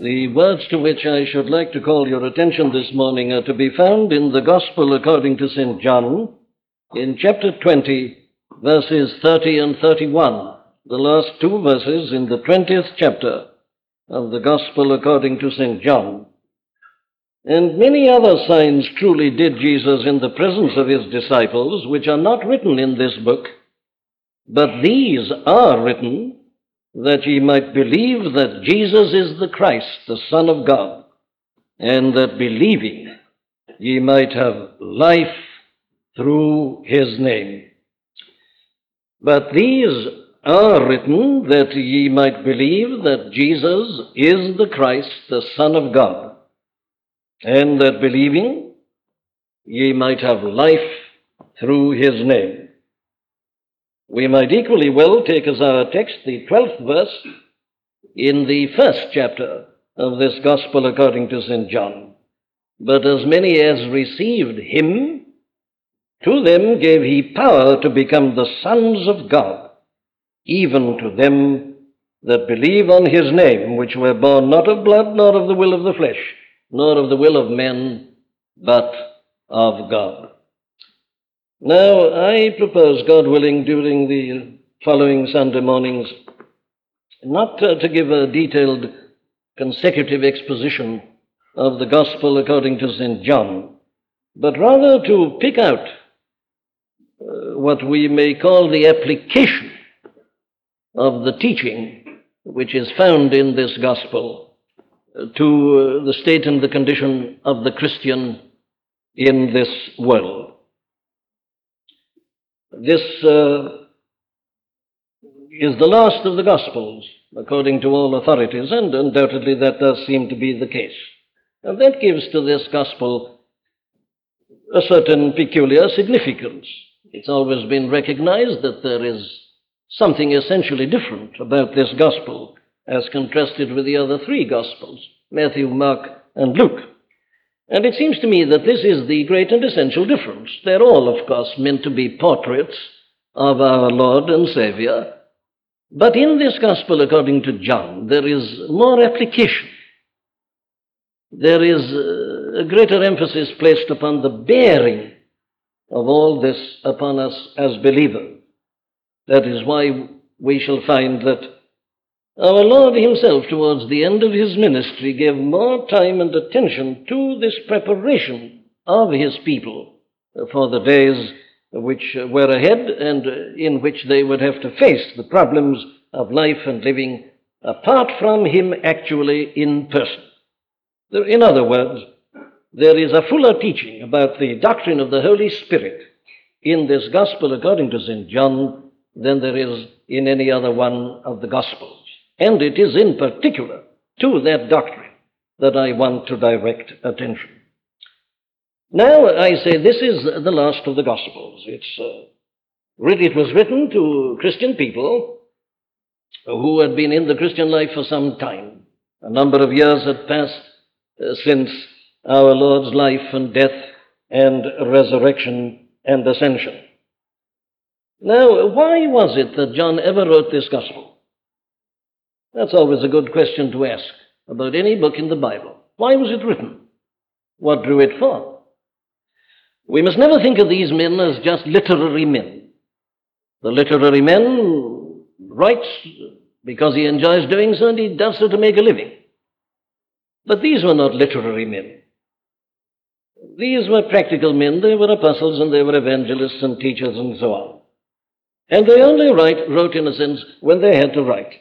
The words to which I should like to call your attention this morning are to be found in the Gospel according to St. John, in chapter 20, verses 30 and 31, the last two verses in the 20th chapter of the Gospel according to St. John. And many other signs truly did Jesus in the presence of his disciples, which are not written in this book, but these are written that ye might believe that Jesus is the Christ, the Son of God, and that believing ye might have life through his name. But these are written that ye might believe that Jesus is the Christ, the Son of God, and that believing ye might have life through his name. We might equally well take as our text the 12th verse in the first chapter of this Gospel according to St. John. But as many as received him, to them gave he power to become the sons of God, even to them that believe on his name, which were born not of blood, nor of the will of the flesh, nor of the will of men, but of God. Now, I propose, God willing, during the following Sunday mornings, not uh, to give a detailed consecutive exposition of the Gospel according to St. John, but rather to pick out uh, what we may call the application of the teaching which is found in this Gospel uh, to uh, the state and the condition of the Christian in this world. This uh, is the last of the Gospels, according to all authorities, and undoubtedly that does seem to be the case. And that gives to this Gospel a certain peculiar significance. It's always been recognized that there is something essentially different about this Gospel as contrasted with the other three Gospels Matthew, Mark, and Luke. And it seems to me that this is the great and essential difference. They're all, of course, meant to be portraits of our Lord and Savior. But in this Gospel, according to John, there is more application. There is uh, a greater emphasis placed upon the bearing of all this upon us as believers. That is why we shall find that our Lord Himself, towards the end of His ministry, gave more time and attention to this preparation of His people for the days which were ahead and in which they would have to face the problems of life and living apart from Him actually in person. In other words, there is a fuller teaching about the doctrine of the Holy Spirit in this Gospel according to St. John than there is in any other one of the Gospels. And it is in particular to that doctrine that I want to direct attention. Now, I say this is the last of the Gospels. It's, uh, it was written to Christian people who had been in the Christian life for some time. A number of years had passed uh, since our Lord's life and death and resurrection and ascension. Now, why was it that John ever wrote this Gospel? That's always a good question to ask about any book in the Bible. Why was it written? What drew it forth? We must never think of these men as just literary men. The literary man writes because he enjoys doing so and he does so to make a living. But these were not literary men. These were practical men. They were apostles and they were evangelists and teachers and so on. And they only write, wrote, in a sense, when they had to write.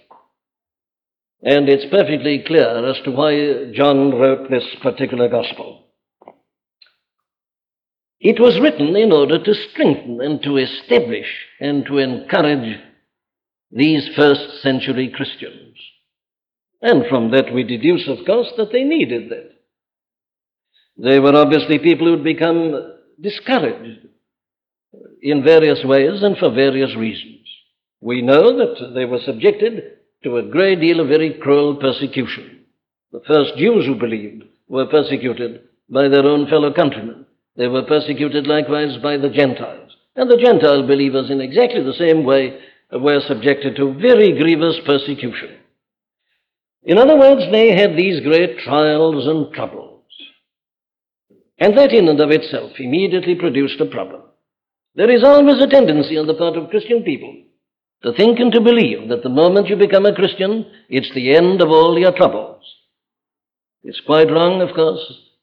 And it's perfectly clear as to why John wrote this particular gospel. It was written in order to strengthen and to establish and to encourage these first century Christians. And from that we deduce, of course, that they needed that. They were obviously people who'd become discouraged in various ways and for various reasons. We know that they were subjected to a great deal of very cruel persecution. The first Jews who believed were persecuted by their own fellow countrymen. They were persecuted likewise by the Gentiles. And the Gentile believers, in exactly the same way, were subjected to very grievous persecution. In other words, they had these great trials and troubles. And that in and of itself immediately produced a problem. There is always a tendency on the part of Christian people to think and to believe that the moment you become a Christian, it's the end of all your troubles. It's quite wrong, of course,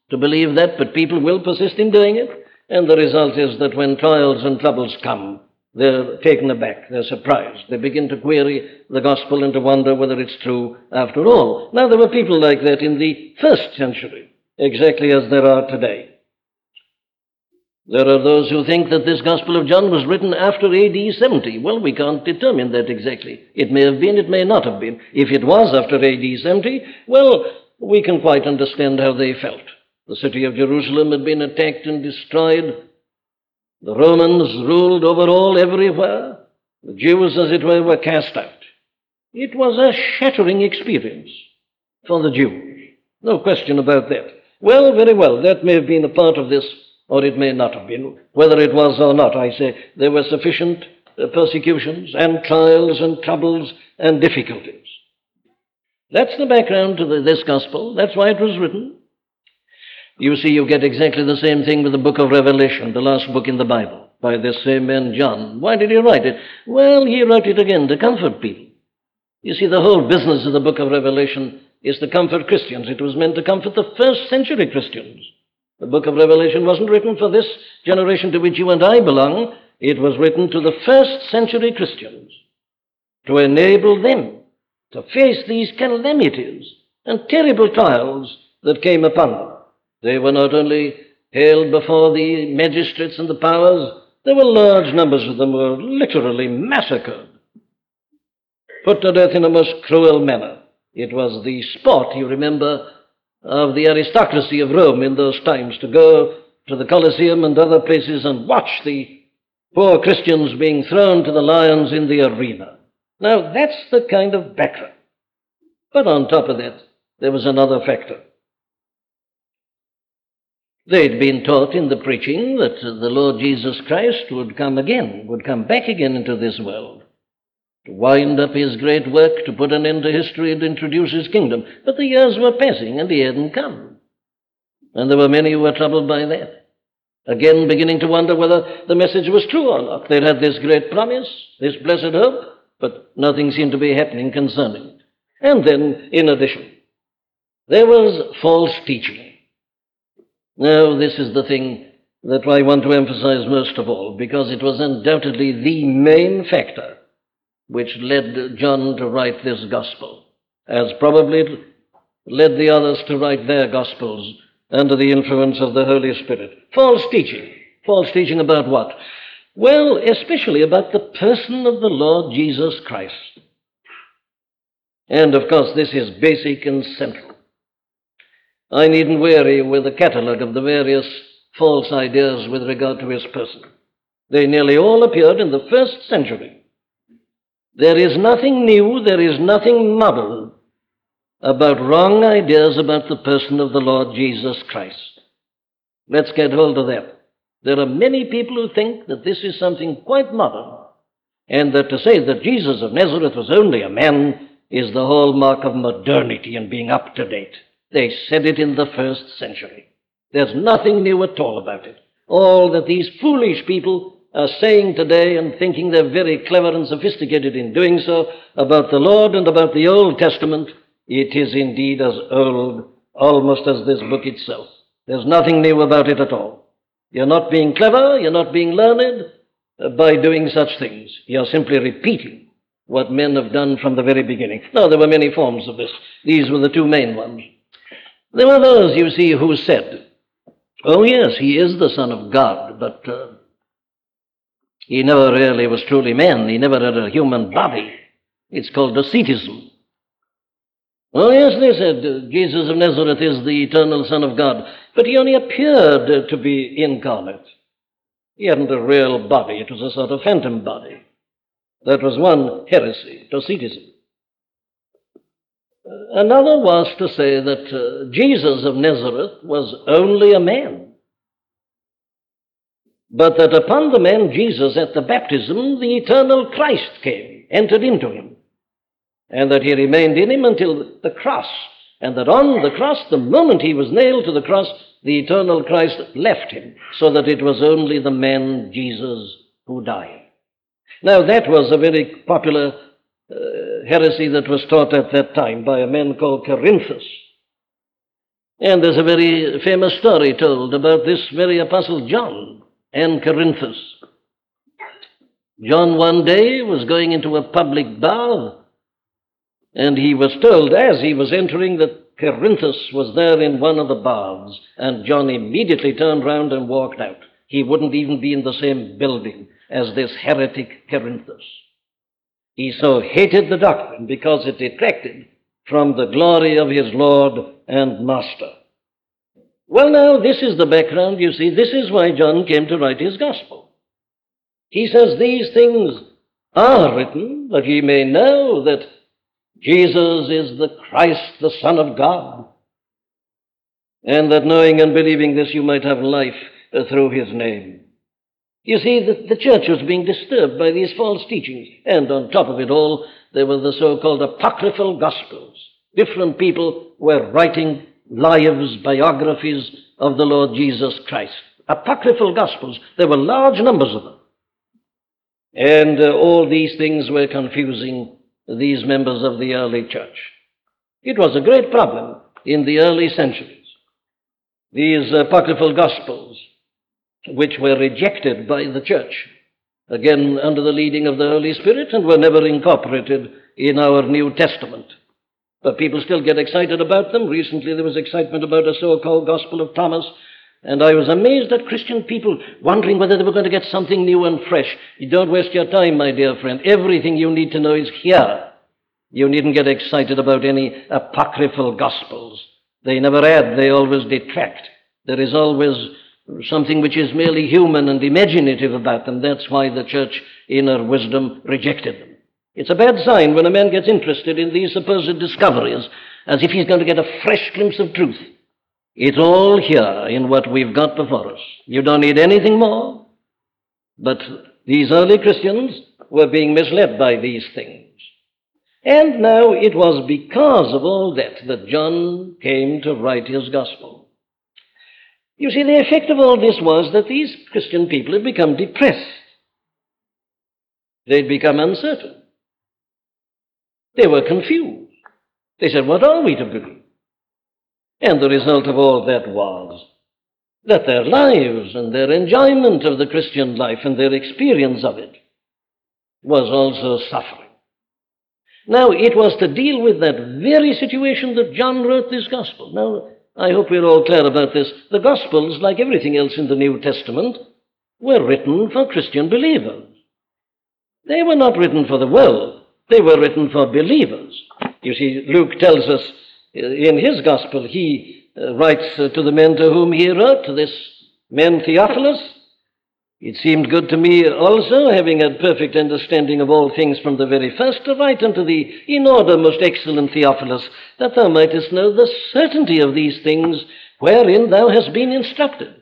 to believe that, but people will persist in doing it, and the result is that when trials and troubles come, they're taken aback, they're surprised, they begin to query the gospel and to wonder whether it's true after all. Now, there were people like that in the first century, exactly as there are today. There are those who think that this Gospel of John was written after AD 70. Well, we can't determine that exactly. It may have been, it may not have been. If it was after AD 70, well, we can quite understand how they felt. The city of Jerusalem had been attacked and destroyed. The Romans ruled over all everywhere. The Jews, as it were, were cast out. It was a shattering experience for the Jews. No question about that. Well, very well, that may have been a part of this or it may not have been. Whether it was or not, I say, there were sufficient uh, persecutions and trials and troubles and difficulties. That's the background to the, this gospel. That's why it was written. You see, you get exactly the same thing with the book of Revelation, the last book in the Bible, by this same man John. Why did he write it? Well, he wrote it again to comfort people. You see, the whole business of the book of Revelation is to comfort Christians. It was meant to comfort the first century Christians. The book of Revelation wasn't written for this generation to which you and I belong. It was written to the first century Christians to enable them to face these calamities and terrible trials that came upon them. They were not only held before the magistrates and the powers, there were large numbers of them were literally massacred, put to death in a most cruel manner. It was the sport, you remember, of the aristocracy of Rome in those times to go to the Colosseum and other places and watch the poor Christians being thrown to the lions in the arena. Now, that's the kind of background. But on top of that, there was another factor. They'd been taught in the preaching that the Lord Jesus Christ would come again, would come back again into this world to wind up his great work, to put an end to history and introduce his kingdom. But the years were passing and he hadn't come. And there were many who were troubled by that. Again, beginning to wonder whether the message was true or not. They'd had this great promise, this blessed hope, but nothing seemed to be happening concerning it. And then, in addition, there was false teaching. Now, this is the thing that I want to emphasize most of all, because it was undoubtedly the main factor which led John to write this gospel, as probably led the others to write their gospels under the influence of the Holy Spirit. False teaching. False teaching about what? Well, especially about the person of the Lord Jesus Christ. And of course, this is basic and central. I needn't weary with a catalogue of the various false ideas with regard to his person. They nearly all appeared in the first century. There is nothing new, there is nothing modern about wrong ideas about the person of the Lord Jesus Christ. Let's get hold of that. There are many people who think that this is something quite modern, and that to say that Jesus of Nazareth was only a man is the hallmark of modernity and being up to date. They said it in the first century. There's nothing new at all about it. All that these foolish people are saying today and thinking they're very clever and sophisticated in doing so about the Lord and about the Old Testament, it is indeed as old almost as this book itself. There's nothing new about it at all. You're not being clever, you're not being learned uh, by doing such things. You're simply repeating what men have done from the very beginning. Now, there were many forms of this. These were the two main ones. There were those, you see, who said, Oh, yes, he is the Son of God, but uh, he never really was truly man. He never had a human body. It's called Docetism. Oh, yes, they said uh, Jesus of Nazareth is the eternal Son of God, but he only appeared uh, to be incarnate. He hadn't a real body, it was a sort of phantom body. That was one heresy, Docetism. Uh, another was to say that uh, Jesus of Nazareth was only a man but that upon the man Jesus at the baptism, the eternal Christ came, entered into him. and that he remained in him until the cross, and that on the cross, the moment he was nailed to the cross, the eternal Christ left him, so that it was only the man Jesus who died. Now, that was a very popular uh, heresy that was taught at that time by a man called Cerinthus. And there's a very famous story told about this very apostle John and Cerinthus. John one day was going into a public bath, and he was told as he was entering that Cerinthus was there in one of the baths, and John immediately turned round and walked out. He wouldn't even be in the same building as this heretic Cerinthus. He so hated the doctrine because it detracted from the glory of his Lord and Master. Well, now, this is the background, you see. This is why John came to write his gospel. He says, These things are written that ye may know that Jesus is the Christ, the Son of God, and that knowing and believing this you might have life through his name. You see, the, the church was being disturbed by these false teachings, and on top of it all, there were the so called apocryphal gospels. Different people were writing lives, biographies of the Lord Jesus Christ. Apocryphal gospels, there were large numbers of them. And uh, all these things were confusing these members of the early church. It was a great problem in the early centuries. These apocryphal gospels which were rejected by the church, again under the leading of the Holy Spirit, and were never incorporated in our New Testament. But people still get excited about them. Recently there was excitement about a so called Gospel of Thomas, and I was amazed at Christian people wondering whether they were going to get something new and fresh. You don't waste your time, my dear friend. Everything you need to know is here. You needn't get excited about any apocryphal gospels. They never add, they always detract. There is always something which is merely human and imaginative about them. That's why the church, in her wisdom, rejected them. It's a bad sign when a man gets interested in these supposed discoveries as if he's going to get a fresh glimpse of truth. It's all here in what we've got before us. You don't need anything more. But these early Christians were being misled by these things. And now it was because of all that that John came to write his gospel. You see, the effect of all this was that these Christian people had become depressed. They'd become uncertain. They were confused. They said, What are we to believe? And the result of all that was that their lives and their enjoyment of the Christian life and their experience of it was also suffering. Now, it was to deal with that very situation that John wrote this gospel. Now, I hope we're all clear about this. The Gospels, like everything else in the New Testament, were written for Christian believers. They were not written for the world, they were written for believers. You see, Luke tells us in his Gospel, he uh, writes uh, to the men to whom he wrote, this man Theophilus, it seemed good to me also, having had perfect understanding of all things from the very first, to write unto thee in order, most excellent Theophilus, that thou mightest know the certainty of these things wherein thou hast been instructed.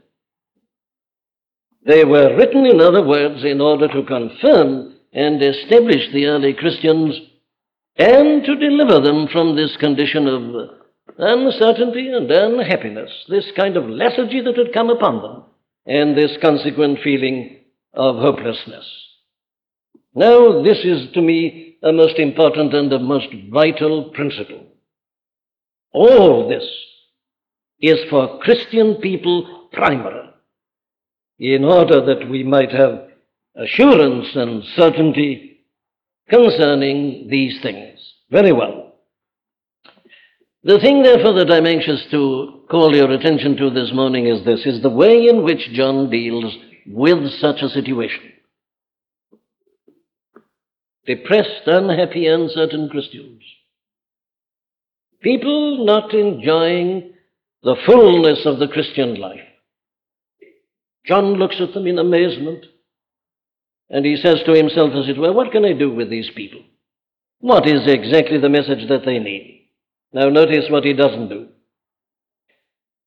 They were written, in other words, in order to confirm and establish the early Christians and to deliver them from this condition of uncertainty and unhappiness, this kind of lethargy that had come upon them and this consequent feeling of hopelessness. Now, this is to me a most important and a most vital principle. All this is for Christian people primary, in order that we might have assurance and certainty concerning these things. Very well. The thing, therefore, that I'm anxious to call your attention to this morning is this is the way in which John deals with such a situation. Depressed, unhappy, uncertain Christians. People not enjoying the fullness of the Christian life. John looks at them in amazement and he says to himself, as it were, What can I do with these people? What is exactly the message that they need? Now, notice what he doesn't do.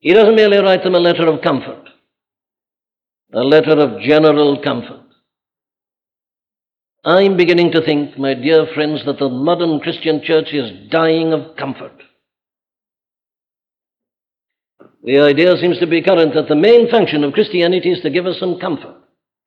He doesn't merely write them a letter of comfort, a letter of general comfort. I'm beginning to think, my dear friends, that the modern Christian church is dying of comfort. The idea seems to be current that the main function of Christianity is to give us some comfort.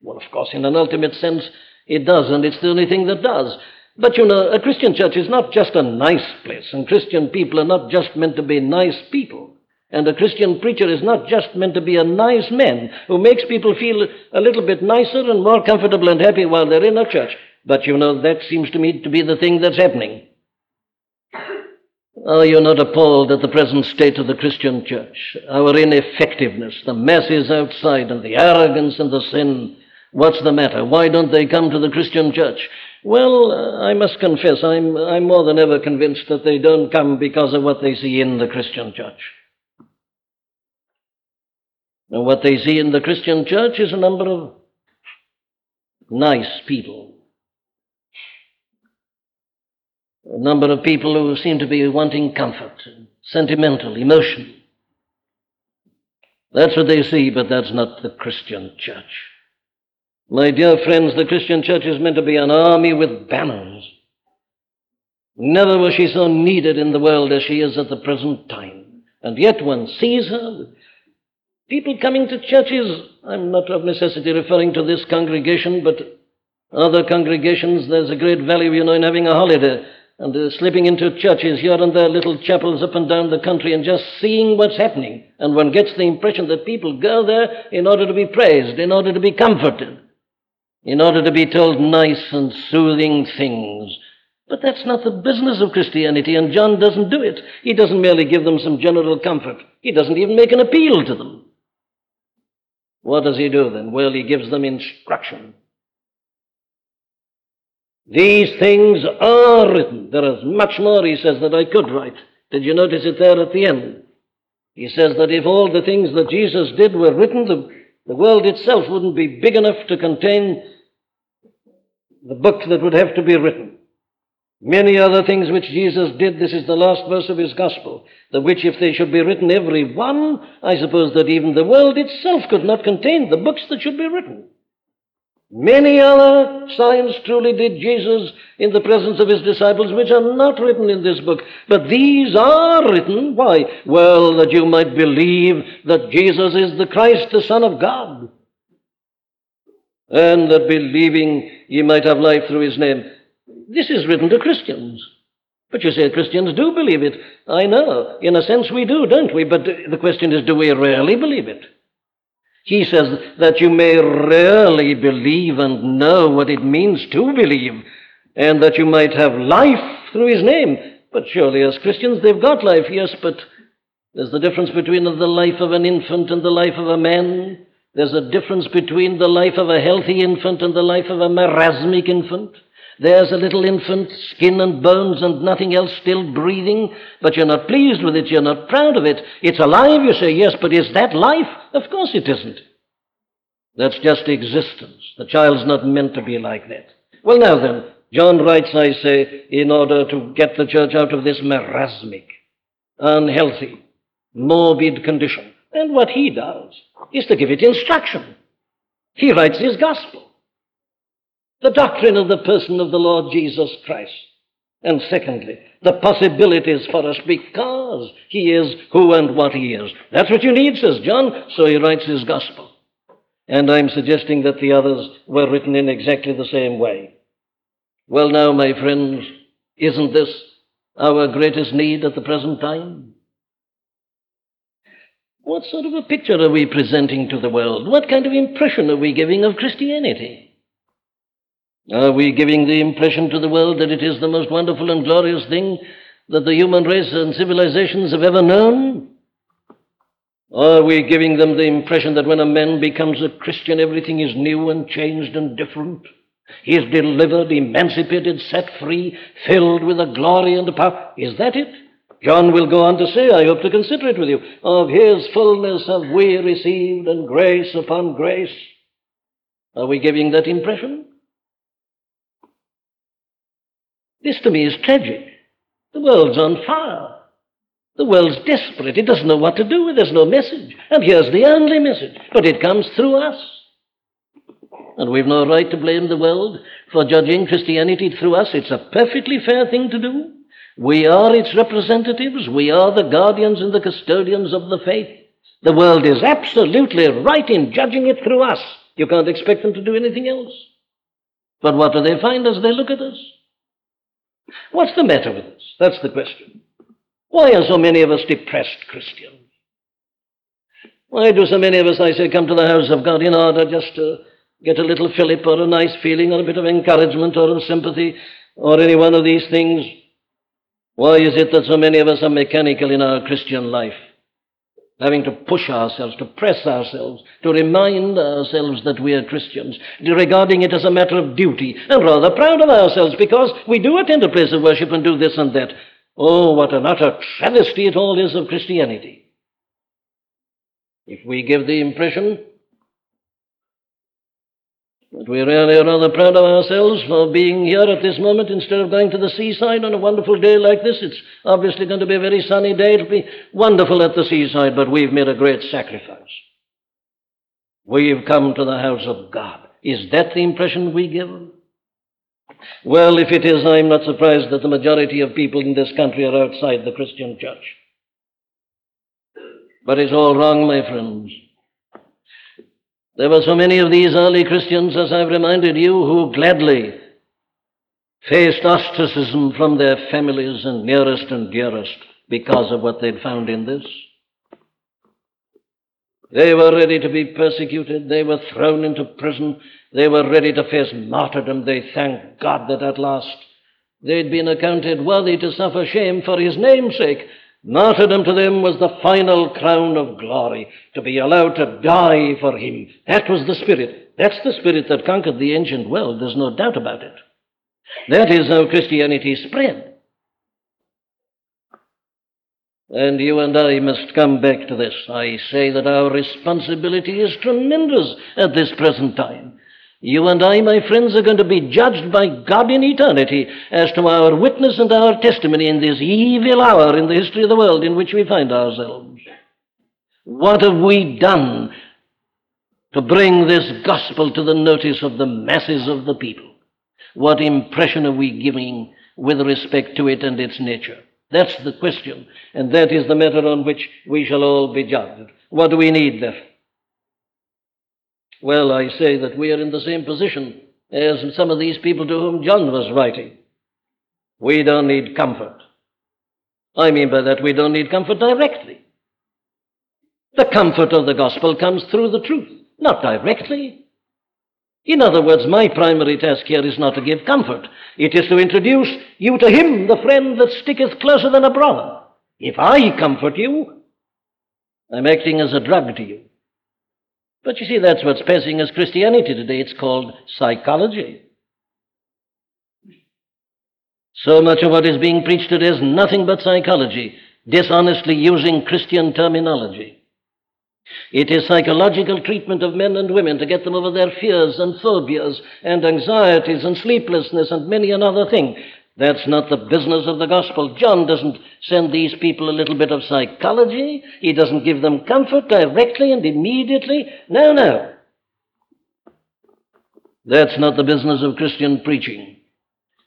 Well, of course, in an ultimate sense, it does, and it's the only thing that does. But you know, a Christian church is not just a nice place, and Christian people are not just meant to be nice people. And a Christian preacher is not just meant to be a nice man who makes people feel a little bit nicer and more comfortable and happy while they're in a church. But you know, that seems to me to be the thing that's happening. Oh, are you not appalled at the present state of the Christian church? Our ineffectiveness, the masses outside, and the arrogance and the sin. What's the matter? Why don't they come to the Christian church? Well, uh, I must confess, I'm, I'm more than ever convinced that they don't come because of what they see in the Christian church. And what they see in the Christian church is a number of nice people a number of people who seem to be wanting comfort, sentimental, emotion. That's what they see, but that's not the Christian church. My dear friends, the Christian church is meant to be an army with banners. Never was she so needed in the world as she is at the present time. And yet one sees her. People coming to churches, I'm not of necessity referring to this congregation, but other congregations, there's a great value, you know, in having a holiday and uh, slipping into churches here and there, little chapels up and down the country, and just seeing what's happening. And one gets the impression that people go there in order to be praised, in order to be comforted, in order to be told nice and soothing things. But that's not the business of Christianity, and John doesn't do it. He doesn't merely give them some general comfort, he doesn't even make an appeal to them. What does he do then? Well, he gives them instruction. These things are written. There is much more, he says, that I could write. Did you notice it there at the end? He says that if all the things that Jesus did were written, the, the world itself wouldn't be big enough to contain the book that would have to be written. Many other things which Jesus did, this is the last verse of his gospel, the which if they should be written every one, I suppose that even the world itself could not contain the books that should be written. Many other signs truly did Jesus in the presence of his disciples, which are not written in this book. But these are written. Why? Well, that you might believe that Jesus is the Christ, the Son of God. And that believing ye might have life through his name. This is written to Christians. But you say Christians do believe it. I know. In a sense, we do, don't we? But the question is, do we really believe it? He says that you may really believe and know what it means to believe, and that you might have life through his name. But surely, as Christians, they've got life, yes, but there's the difference between the life of an infant and the life of a man. There's a difference between the life of a healthy infant and the life of a marasmic infant. There's a little infant, skin and bones and nothing else still breathing, but you're not pleased with it, you're not proud of it. It's alive, you say, yes, but is that life? Of course it isn't. That's just existence. The child's not meant to be like that. Well, now then, John writes, I say, in order to get the church out of this marasmic, unhealthy, morbid condition. And what he does is to give it instruction. He writes his gospel the doctrine of the person of the Lord Jesus Christ. And secondly, the possibilities for us because he is who and what he is. That's what you need, says John, so he writes his gospel. And I'm suggesting that the others were written in exactly the same way. Well, now, my friends, isn't this our greatest need at the present time? What sort of a picture are we presenting to the world? What kind of impression are we giving of Christianity? Are we giving the impression to the world that it is the most wonderful and glorious thing that the human race and civilizations have ever known? Are we giving them the impression that when a man becomes a Christian, everything is new and changed and different? He is delivered, emancipated, set free, filled with a glory and a power. Is that it? John will go on to say, I hope to consider it with you, of his fullness have we received and grace upon grace. Are we giving that impression? This to me is tragic. The world's on fire. The world's desperate. It doesn't know what to do. There's no message. And here's the only message. But it comes through us. And we've no right to blame the world for judging Christianity through us. It's a perfectly fair thing to do. We are its representatives. We are the guardians and the custodians of the faith. The world is absolutely right in judging it through us. You can't expect them to do anything else. But what do they find as they look at us? What's the matter with us? That's the question. Why are so many of us depressed Christians? Why do so many of us, I say, come to the house of God in order just to get a little fillip or a nice feeling or a bit of encouragement or of sympathy or any one of these things? Why is it that so many of us are mechanical in our Christian life? Having to push ourselves, to press ourselves, to remind ourselves that we are Christians, regarding it as a matter of duty, and rather proud of ourselves because we do attend a place of worship and do this and that. Oh, what an utter travesty it all is of Christianity. If we give the impression but we really are rather proud of ourselves for being here at this moment instead of going to the seaside on a wonderful day like this. It's obviously going to be a very sunny day. It'll be wonderful at the seaside, but we've made a great sacrifice. We've come to the house of God. Is that the impression we give? Well, if it is, I'm not surprised that the majority of people in this country are outside the Christian church. But it's all wrong, my friends. There were so many of these early Christians, as I've reminded you, who gladly faced ostracism from their families and nearest and dearest because of what they'd found in this. They were ready to be persecuted. They were thrown into prison. They were ready to face martyrdom. They thanked God that at last they'd been accounted worthy to suffer shame for his name's sake. Martyrdom to them was the final crown of glory, to be allowed to die for him. That was the spirit. That's the spirit that conquered the ancient world, there's no doubt about it. That is how Christianity spread. And you and I must come back to this. I say that our responsibility is tremendous at this present time. You and I, my friends, are going to be judged by God in eternity as to our witness and our testimony in this evil hour in the history of the world in which we find ourselves. What have we done to bring this gospel to the notice of the masses of the people? What impression are we giving with respect to it and its nature? That's the question, and that is the matter on which we shall all be judged. What do we need, therefore? Well, I say that we are in the same position as some of these people to whom John was writing. We don't need comfort. I mean by that, we don't need comfort directly. The comfort of the gospel comes through the truth, not directly. In other words, my primary task here is not to give comfort. It is to introduce you to him, the friend that sticketh closer than a brother. If I comfort you, I'm acting as a drug to you. But you see, that's what's passing as Christianity today. It's called psychology. So much of what is being preached today is nothing but psychology, dishonestly using Christian terminology. It is psychological treatment of men and women to get them over their fears and phobias and anxieties and sleeplessness and many another thing. That's not the business of the gospel. John doesn't send these people a little bit of psychology. He doesn't give them comfort directly and immediately. No, no. That's not the business of Christian preaching.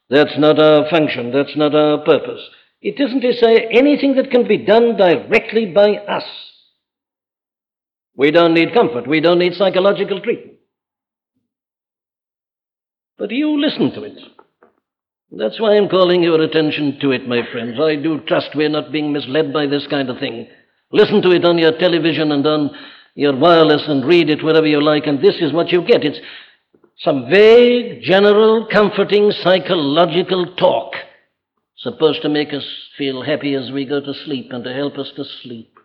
That's not our function. That's not our purpose. It isn't to say anything that can be done directly by us. We don't need comfort. We don't need psychological treatment. But you listen to it. That's why I'm calling your attention to it, my friends. I do trust we're not being misled by this kind of thing. Listen to it on your television and on your wireless and read it wherever you like, and this is what you get. It's some vague, general, comforting, psychological talk supposed to make us feel happy as we go to sleep and to help us to sleep.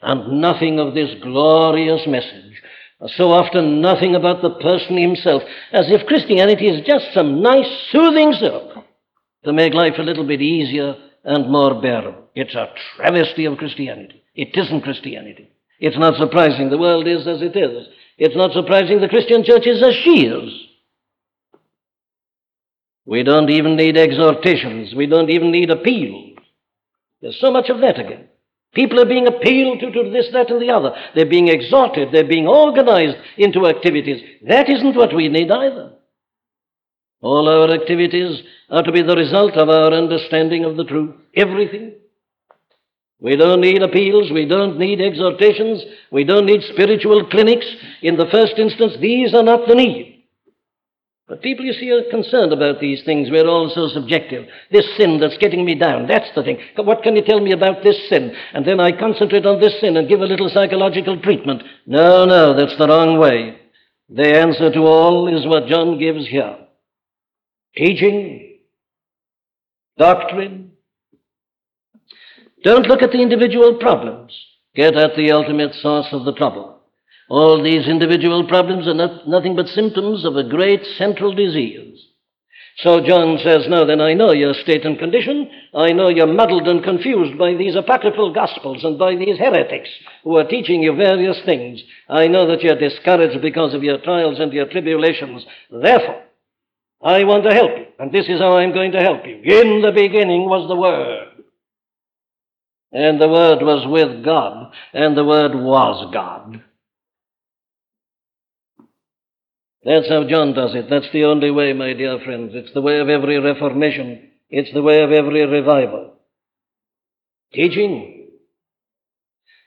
And nothing of this glorious message. So often, nothing about the person himself, as if Christianity is just some nice, soothing syrup to make life a little bit easier and more bearable. It's a travesty of Christianity. It isn't Christianity. It's not surprising the world is as it is. It's not surprising the Christian church is as she is. We don't even need exhortations. We don't even need appeals. There's so much of that again. People are being appealed to, to this, that, and the other. They're being exhorted. They're being organized into activities. That isn't what we need either. All our activities are to be the result of our understanding of the truth. Everything. We don't need appeals. We don't need exhortations. We don't need spiritual clinics. In the first instance, these are not the need. But people, you see, are concerned about these things. We're all so subjective. This sin that's getting me down, that's the thing. What can you tell me about this sin? And then I concentrate on this sin and give a little psychological treatment. No, no, that's the wrong way. The answer to all is what John gives here teaching, doctrine. Don't look at the individual problems, get at the ultimate source of the trouble. All these individual problems are not, nothing but symptoms of a great central disease. So John says, Now then, I know your state and condition. I know you're muddled and confused by these apocryphal gospels and by these heretics who are teaching you various things. I know that you're discouraged because of your trials and your tribulations. Therefore, I want to help you, and this is how I'm going to help you. In the beginning was the Word. And the Word was with God, and the Word was God. That's how John does it. That's the only way, my dear friends. It's the way of every reformation. It's the way of every revival. Teaching.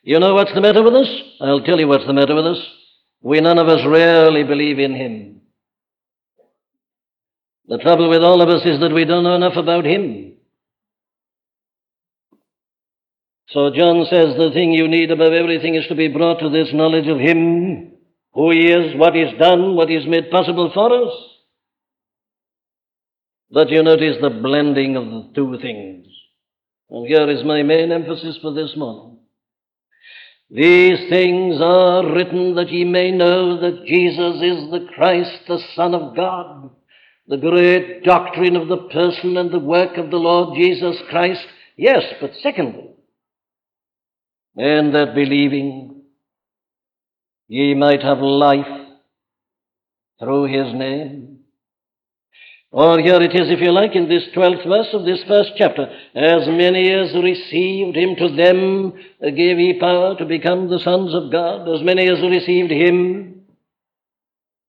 You know what's the matter with us? I'll tell you what's the matter with us. We none of us really believe in Him. The trouble with all of us is that we don't know enough about Him. So John says the thing you need above everything is to be brought to this knowledge of Him who he is, what he's done, what he's made possible for us. But you notice the blending of the two things. And here is my main emphasis for this morning. These things are written that ye may know that Jesus is the Christ, the Son of God, the great doctrine of the person and the work of the Lord Jesus Christ. Yes, but secondly, and that believing ye might have life through his name. Or here it is, if you like, in this twelfth verse of this first chapter. As many as received him, to them gave he power to become the sons of God. As many as received him.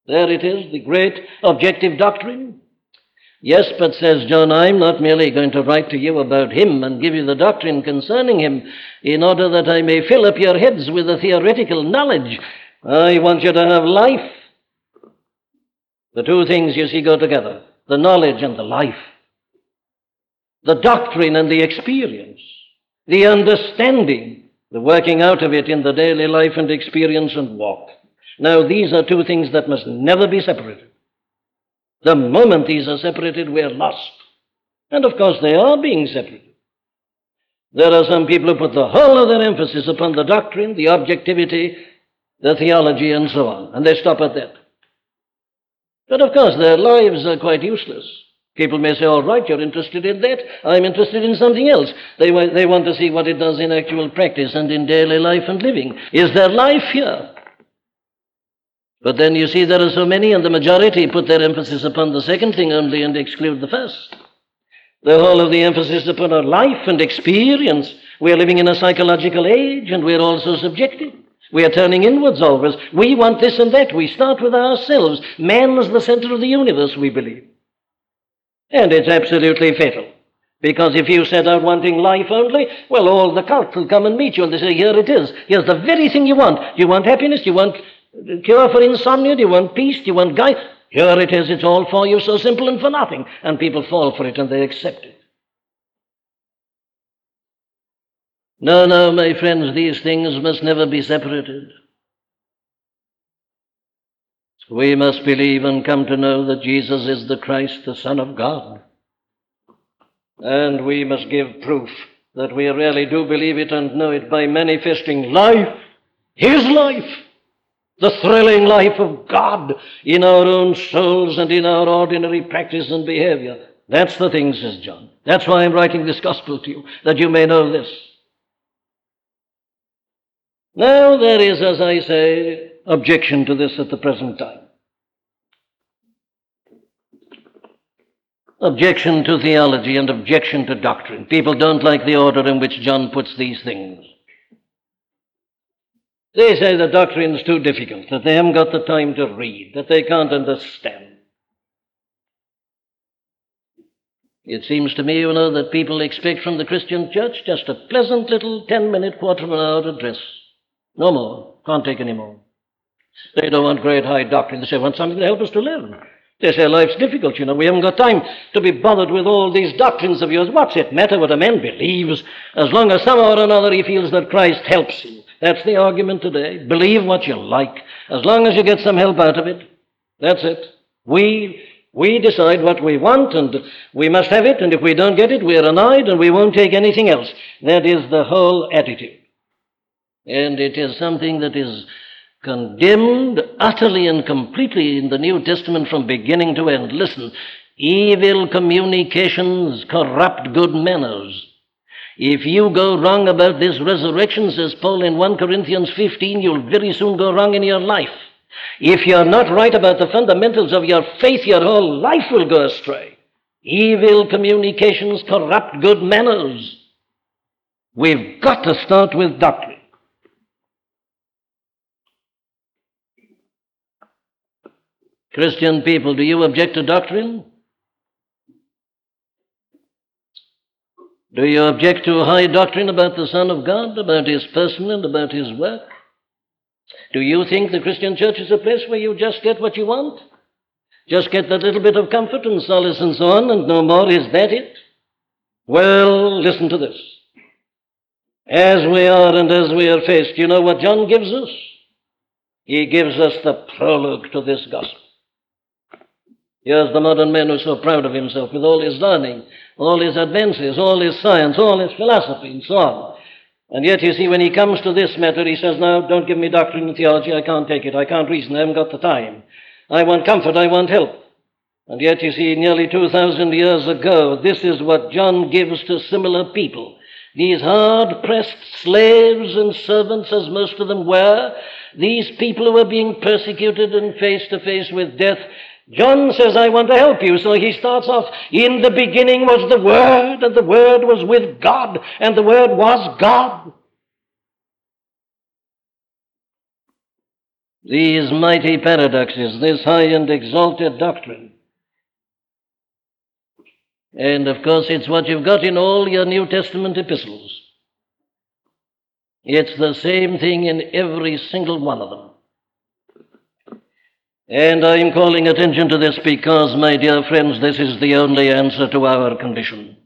There it is, the great objective doctrine. Yes, but says John, I'm not merely going to write to you about him and give you the doctrine concerning him in order that I may fill up your heads with a theoretical knowledge I want you to have life. The two things, you see, go together the knowledge and the life, the doctrine and the experience, the understanding, the working out of it in the daily life and experience and walk. Now, these are two things that must never be separated. The moment these are separated, we're lost. And of course, they are being separated. There are some people who put the whole of their emphasis upon the doctrine, the objectivity, the theology, and so on. And they stop at that. But of course, their lives are quite useless. People may say, all right, you're interested in that. I'm interested in something else. They, they want to see what it does in actual practice and in daily life and living. Is there life here? But then you see, there are so many, and the majority put their emphasis upon the second thing only and exclude the first. The whole of the emphasis upon our life and experience. We're living in a psychological age, and we're also subjective. We are turning inwards always. We want this and that. We start with ourselves. Man is the center of the universe, we believe. And it's absolutely fatal. Because if you set out wanting life only, well, all the cults will come and meet you and they say, here it is. Here's the very thing you want. You want happiness? You want cure for insomnia? Do you want peace? Do you want guide? Here it is. It's all for you, so simple and for nothing. And people fall for it and they accept it. No, no, my friends, these things must never be separated. We must believe and come to know that Jesus is the Christ, the Son of God. And we must give proof that we really do believe it and know it by manifesting life, His life, the thrilling life of God in our own souls and in our ordinary practice and behavior. That's the thing, says John. That's why I'm writing this gospel to you, that you may know this. Now, there is, as I say, objection to this at the present time. Objection to theology and objection to doctrine. People don't like the order in which John puts these things. They say the doctrine's too difficult, that they haven't got the time to read, that they can't understand. It seems to me, you know, that people expect from the Christian church just a pleasant little 10 minute, quarter of an hour address. No more. Can't take any more. They don't want great high doctrine. They say, they want something to help us to live. They say life's difficult, you know. We haven't got time to be bothered with all these doctrines of yours. What's it matter what a man believes as long as somehow or another he feels that Christ helps him? That's the argument today. Believe what you like, as long as you get some help out of it. That's it. We we decide what we want and we must have it, and if we don't get it, we're annoyed and we won't take anything else. That is the whole attitude. And it is something that is condemned utterly and completely in the New Testament from beginning to end. Listen, evil communications corrupt good manners. If you go wrong about this resurrection, says Paul in 1 Corinthians 15, you'll very soon go wrong in your life. If you're not right about the fundamentals of your faith, your whole life will go astray. Evil communications corrupt good manners. We've got to start with doctrine. Christian people, do you object to doctrine? Do you object to high doctrine about the Son of God, about his person and about his work? Do you think the Christian church is a place where you just get what you want? Just get that little bit of comfort and solace and so on, and no more? Is that it? Well, listen to this. As we are and as we are faced, you know what John gives us? He gives us the prologue to this gospel. Here's the modern man who's so proud of himself with all his learning, all his advances, all his science, all his philosophy, and so on. And yet, you see, when he comes to this matter, he says, No, don't give me doctrine and theology. I can't take it. I can't reason. I haven't got the time. I want comfort. I want help. And yet, you see, nearly 2,000 years ago, this is what John gives to similar people. These hard pressed slaves and servants, as most of them were, these people who were being persecuted and face to face with death, John says, I want to help you. So he starts off, in the beginning was the Word, and the Word was with God, and the Word was God. These mighty paradoxes, this high and exalted doctrine. And of course, it's what you've got in all your New Testament epistles. It's the same thing in every single one of them. And I'm calling attention to this because, my dear friends, this is the only answer to our condition.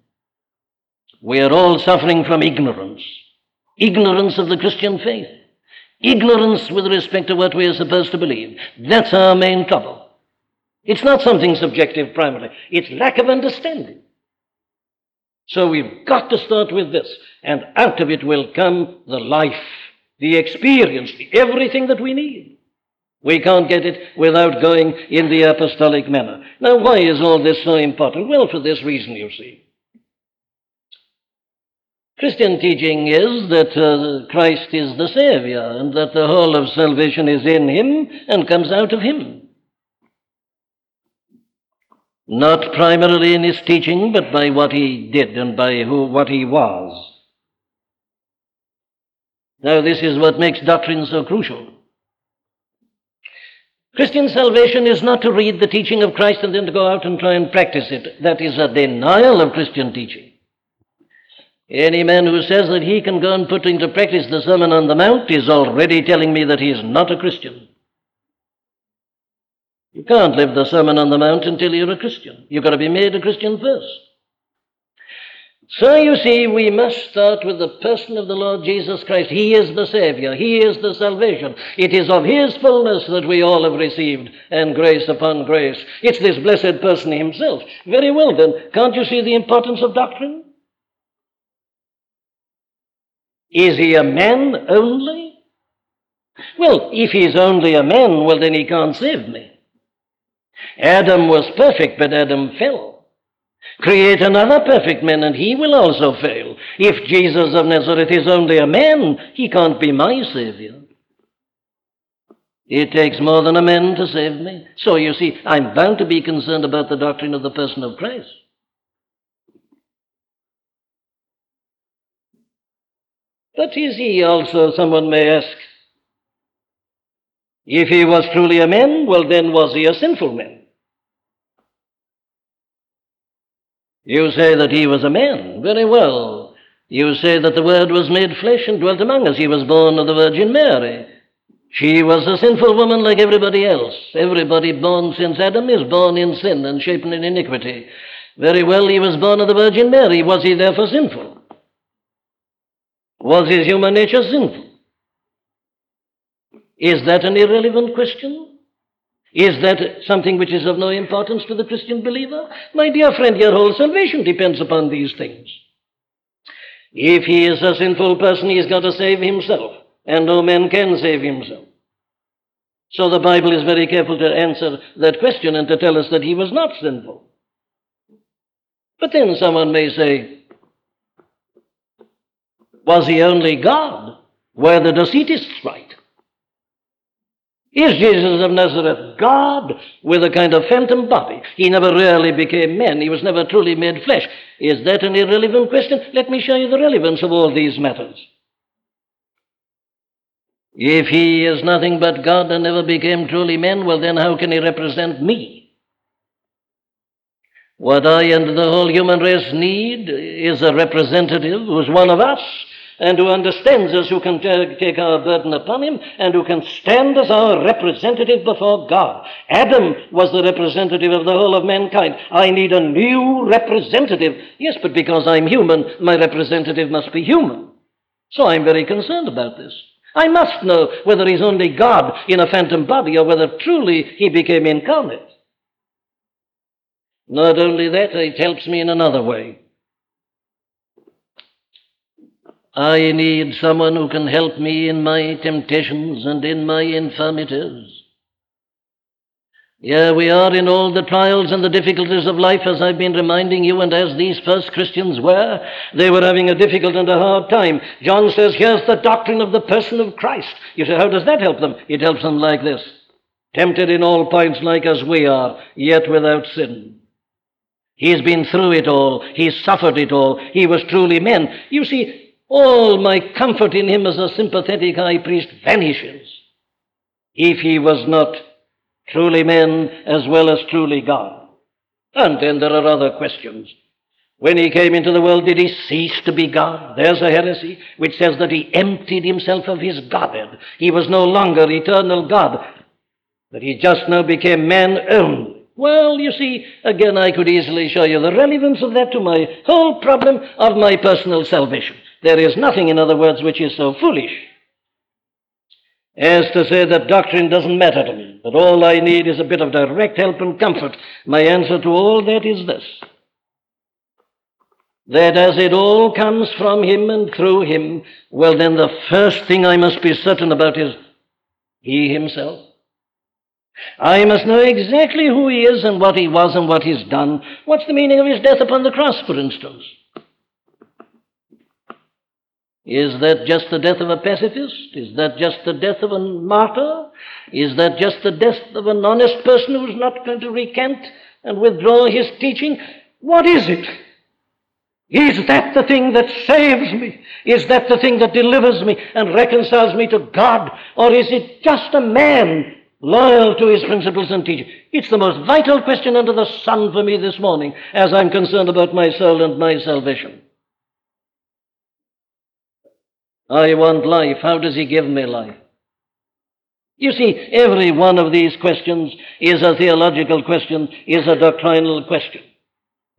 We are all suffering from ignorance ignorance of the Christian faith, ignorance with respect to what we are supposed to believe. That's our main trouble. It's not something subjective primarily, it's lack of understanding. So we've got to start with this, and out of it will come the life, the experience, the everything that we need. We can't get it without going in the apostolic manner. Now, why is all this so important? Well, for this reason, you see. Christian teaching is that uh, Christ is the Savior and that the whole of salvation is in Him and comes out of Him. Not primarily in His teaching, but by what He did and by who, what He was. Now, this is what makes doctrine so crucial. Christian salvation is not to read the teaching of Christ and then to go out and try and practice it. That is a denial of Christian teaching. Any man who says that he can go and put into practice the Sermon on the Mount is already telling me that he is not a Christian. You can't live the Sermon on the Mount until you're a Christian. You've got to be made a Christian first. So you see, we must start with the person of the Lord Jesus Christ. He is the Savior. He is the salvation. It is of His fullness that we all have received, and grace upon grace. It's this blessed person Himself. Very well then, can't you see the importance of doctrine? Is He a man only? Well, if He's only a man, well then He can't save me. Adam was perfect, but Adam fell. Create another perfect man, and he will also fail. If Jesus of Nazareth is only a man, he can't be my Savior. It takes more than a man to save me. So you see, I'm bound to be concerned about the doctrine of the person of Christ. But is he also, someone may ask, If he was truly a man, well, then was he a sinful man? You say that he was a man. Very well. You say that the Word was made flesh and dwelt among us. He was born of the Virgin Mary. She was a sinful woman like everybody else. Everybody born since Adam is born in sin and shapen in iniquity. Very well, he was born of the Virgin Mary. Was he therefore sinful? Was his human nature sinful? Is that an irrelevant question? Is that something which is of no importance to the Christian believer? My dear friend, your whole salvation depends upon these things. If he is a sinful person, he's got to save himself, and no man can save himself. So the Bible is very careful to answer that question and to tell us that he was not sinful. But then someone may say, was he only God? Were the Docetists right? Is Jesus of Nazareth God with a kind of phantom body? He never really became man. He was never truly made flesh. Is that an irrelevant question? Let me show you the relevance of all these matters. If he is nothing but God and never became truly man, well, then how can he represent me? What I and the whole human race need is a representative who's one of us and who understands us, who can take our burden upon him, and who can stand as our representative before God. Adam was the representative of the whole of mankind. I need a new representative. Yes, but because I'm human, my representative must be human. So I'm very concerned about this. I must know whether he's only God in a phantom body or whether truly he became incarnate. Not only that, it helps me in another way. I need someone who can help me in my temptations and in my infirmities. Yeah, we are in all the trials and the difficulties of life, as I've been reminding you, and as these first Christians were. They were having a difficult and a hard time. John says, Here's the doctrine of the person of Christ. You say, How does that help them? It helps them like this tempted in all points like as we are, yet without sin. He's been through it all. He's suffered it all. He was truly man. You see, all my comfort in him as a sympathetic high priest vanishes if he was not truly man as well as truly God. And then there are other questions. When he came into the world, did he cease to be God? There's a heresy which says that he emptied himself of his Godhead. He was no longer eternal God, that he just now became man only. Well, you see, again, I could easily show you the relevance of that to my whole problem of my personal salvation. There is nothing, in other words, which is so foolish as to say that doctrine doesn't matter to me, that all I need is a bit of direct help and comfort. My answer to all that is this that as it all comes from Him and through Him, well, then the first thing I must be certain about is He Himself. I must know exactly who He is and what He was and what He's done. What's the meaning of His death upon the cross, for instance? Is that just the death of a pacifist? Is that just the death of a martyr? Is that just the death of an honest person who's not going to recant and withdraw his teaching? What is it? Is that the thing that saves me? Is that the thing that delivers me and reconciles me to God? Or is it just a man loyal to his principles and teaching? It's the most vital question under the sun for me this morning as I'm concerned about my soul and my salvation. I want life. How does he give me life? You see, every one of these questions is a theological question, is a doctrinal question.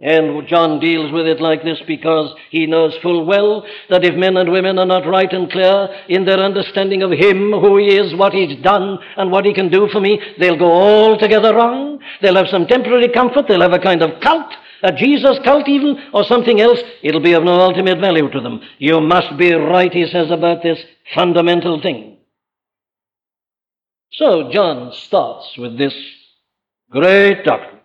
And John deals with it like this because he knows full well that if men and women are not right and clear in their understanding of him, who he is, what he's done, and what he can do for me, they'll go altogether wrong. They'll have some temporary comfort. They'll have a kind of cult a Jesus cult even, or something else, it'll be of no ultimate value to them. You must be right, he says, about this fundamental thing. So John starts with this great doctrine.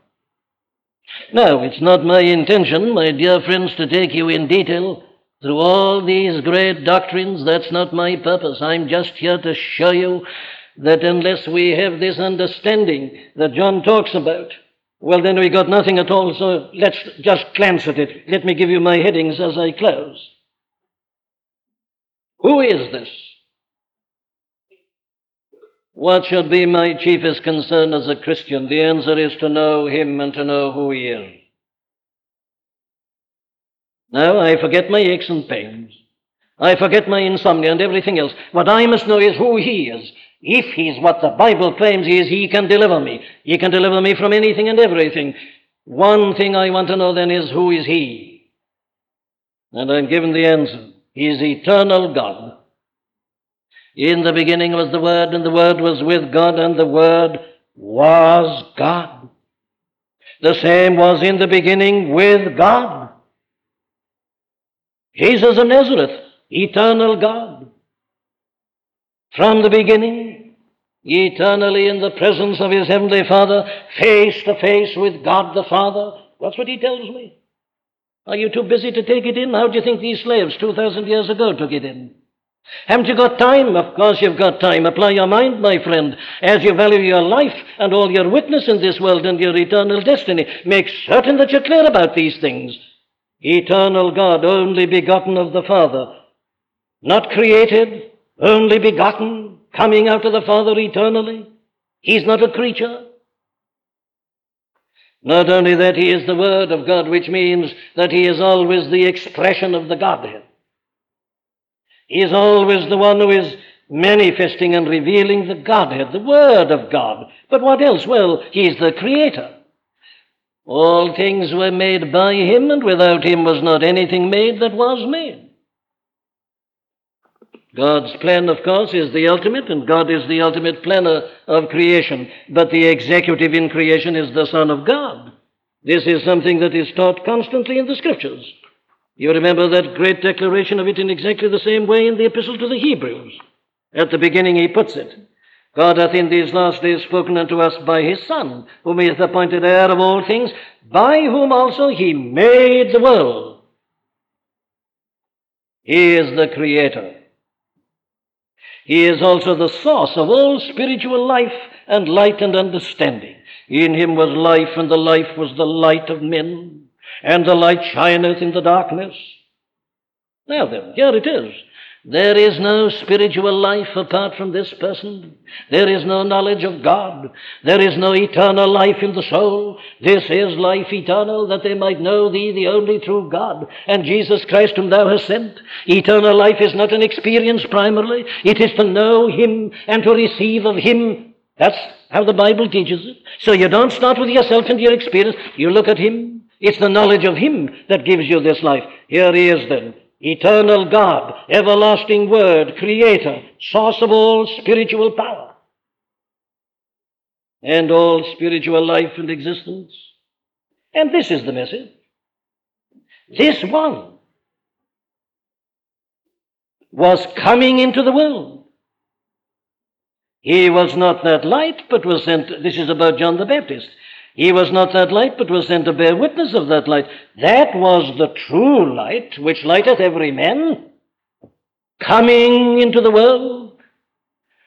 Now, it's not my intention, my dear friends, to take you in detail through all these great doctrines. That's not my purpose. I'm just here to show you that unless we have this understanding that John talks about, well, then we got nothing at all, so let's just glance at it. Let me give you my headings as I close. Who is this? What should be my chiefest concern as a Christian? The answer is to know Him and to know who He is. Now I forget my aches and pains. I forget my insomnia and everything else. What I must know is who He is. If He's what the Bible claims He is, He can deliver me. He can deliver me from anything and everything. One thing I want to know then is who is He? And I'm given the answer. He is eternal God. In the beginning was the Word, and the Word was with God, and the Word was God. The same was in the beginning with God. Jesus of Nazareth, eternal God. From the beginning, eternally in the presence of his heavenly Father, face to face with God the Father. That's what he tells me. Are you too busy to take it in? How do you think these slaves 2,000 years ago took it in? Haven't you got time? Of course you've got time. Apply your mind, my friend, as you value your life and all your witness in this world and your eternal destiny. Make certain that you're clear about these things. Eternal God, only begotten of the Father, not created, only begotten, coming out of the Father eternally. He's not a creature. Not only that, he is the Word of God, which means that he is always the expression of the Godhead. He is always the one who is manifesting and revealing the Godhead, the Word of God. But what else? Well, He is the Creator. All things were made by Him, and without Him was not anything made that was made. God's plan, of course, is the ultimate, and God is the ultimate planner of creation. But the executive in creation is the Son of God. This is something that is taught constantly in the Scriptures. You remember that great declaration of it in exactly the same way in the Epistle to the Hebrews. At the beginning, he puts it God hath in these last days spoken unto us by his Son, whom he hath appointed heir of all things, by whom also he made the world. He is the Creator. He is also the source of all spiritual life and light and understanding. In him was life, and the life was the light of men and the light shineth in the darkness. Now then, here it is. There is no spiritual life apart from this person. There is no knowledge of God. There is no eternal life in the soul. This is life eternal, that they might know thee, the only true God, and Jesus Christ, whom thou hast sent. Eternal life is not an experience primarily, it is to know him and to receive of him. That's how the Bible teaches it. So you don't start with yourself and your experience, you look at him it's the knowledge of Him that gives you this life. Here He is then. Eternal God, everlasting Word, Creator, source of all spiritual power and all spiritual life and existence. And this is the message. This one was coming into the world. He was not that light, but was sent. This is about John the Baptist. He was not that light, but was sent to bear witness of that light. That was the true light, which lighteth every man, coming into the world.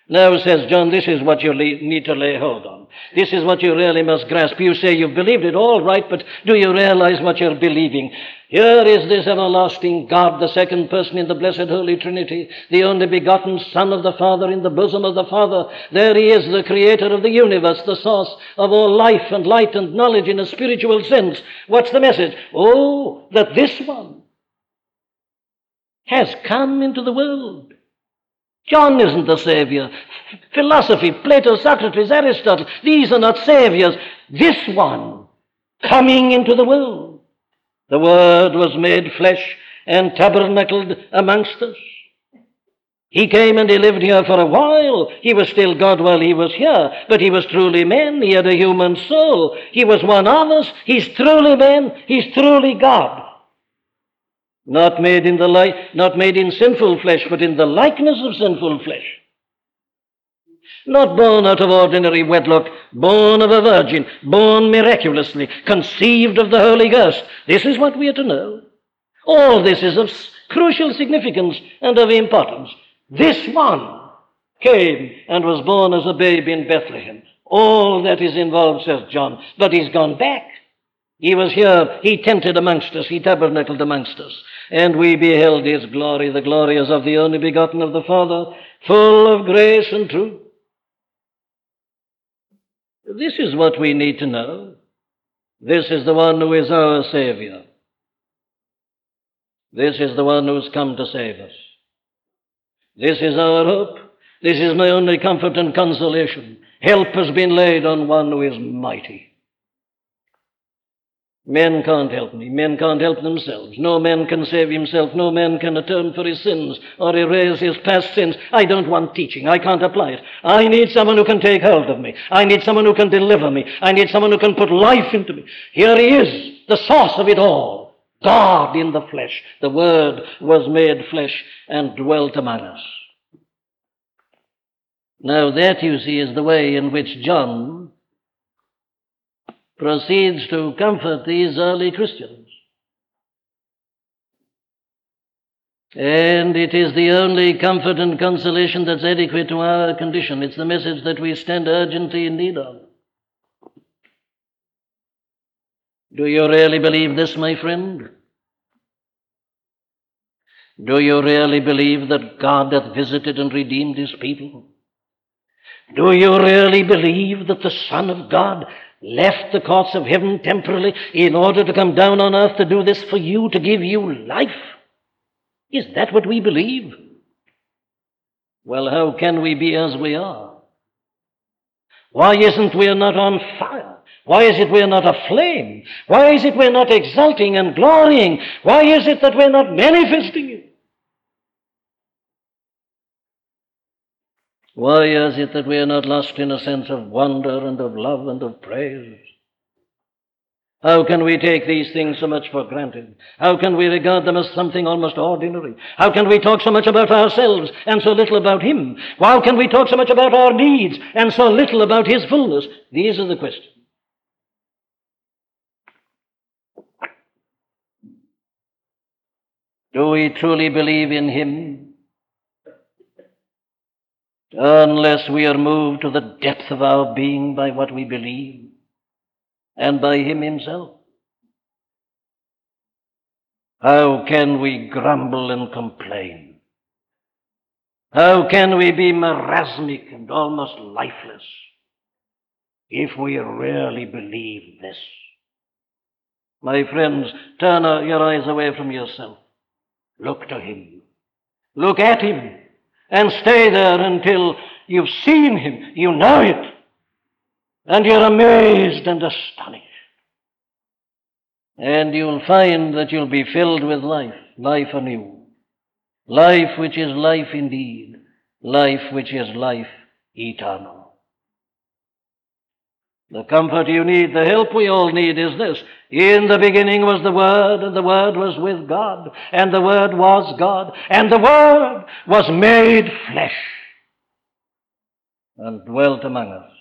Now, says John, this is what you need to lay hold on. This is what you really must grasp. You say you've believed it all right, but do you realize what you're believing? Here is this everlasting God, the second person in the blessed Holy Trinity, the only begotten Son of the Father in the bosom of the Father. There he is, the creator of the universe, the source of all life and light and knowledge in a spiritual sense. What's the message? Oh, that this one has come into the world. John isn't the Savior. Philosophy, Plato, Socrates, Aristotle, these are not Saviors. This one coming into the world. The Word was made flesh and tabernacled amongst us. He came and he lived here for a while. He was still God while he was here, but he was truly man. He had a human soul. He was one of us. He's truly man. He's truly God. Not made in the light, not made in sinful flesh, but in the likeness of sinful flesh. Not born out of ordinary wedlock, born of a virgin, born miraculously, conceived of the Holy Ghost. This is what we are to know. All this is of crucial significance and of importance. This one came and was born as a babe in Bethlehem. All that is involved, says John, but he's gone back. He was here, he tented amongst us, he tabernacled amongst us and we beheld his glory, the glory as of the only begotten of the Father, full of grace and truth. This is what we need to know. This is the one who is our Savior. This is the one who's come to save us. This is our hope. This is my only comfort and consolation. Help has been laid on one who is mighty. Men can't help me. Men can't help themselves. No man can save himself. No man can atone for his sins or erase his past sins. I don't want teaching. I can't apply it. I need someone who can take hold of me. I need someone who can deliver me. I need someone who can put life into me. Here he is, the source of it all. God in the flesh. The Word was made flesh and dwelt among us. Now, that, you see, is the way in which John proceeds to comfort these early Christians. And it is the only comfort and consolation that's adequate to our condition. It's the message that we stand urgently in need of. Do you really believe this, my friend? Do you really believe that God hath visited and redeemed his people? Do you really believe that the Son of God left the courts of heaven temporarily in order to come down on earth to do this for you, to give you life? Is that what we believe? Well, how can we be as we are? Why isn't we are not on fire? Why is it we're not aflame? Why is it we're not exulting and glorying? Why is it that we're not manifesting it? Why is it that we are not lost in a sense of wonder and of love and of praise? How can we take these things so much for granted? How can we regard them as something almost ordinary? How can we talk so much about ourselves and so little about Him? How can we talk so much about our needs and so little about His fullness? These are the questions. Do we truly believe in Him? Unless we are moved to the depth of our being by what we believe and by Him Himself. How can we grumble and complain? How can we be marasmic and almost lifeless if we really believe this? My friends, turn your eyes away from yourself. Look to Him. Look at Him and stay there until you've seen Him, you know it, and you're amazed and astonished. And you'll find that you'll be filled with life, life anew. Life which is life indeed, life which is life eternal. The comfort you need, the help we all need is this. In the beginning was the Word, and the Word was with God, and the Word was God, and the Word was made flesh and dwelt among us.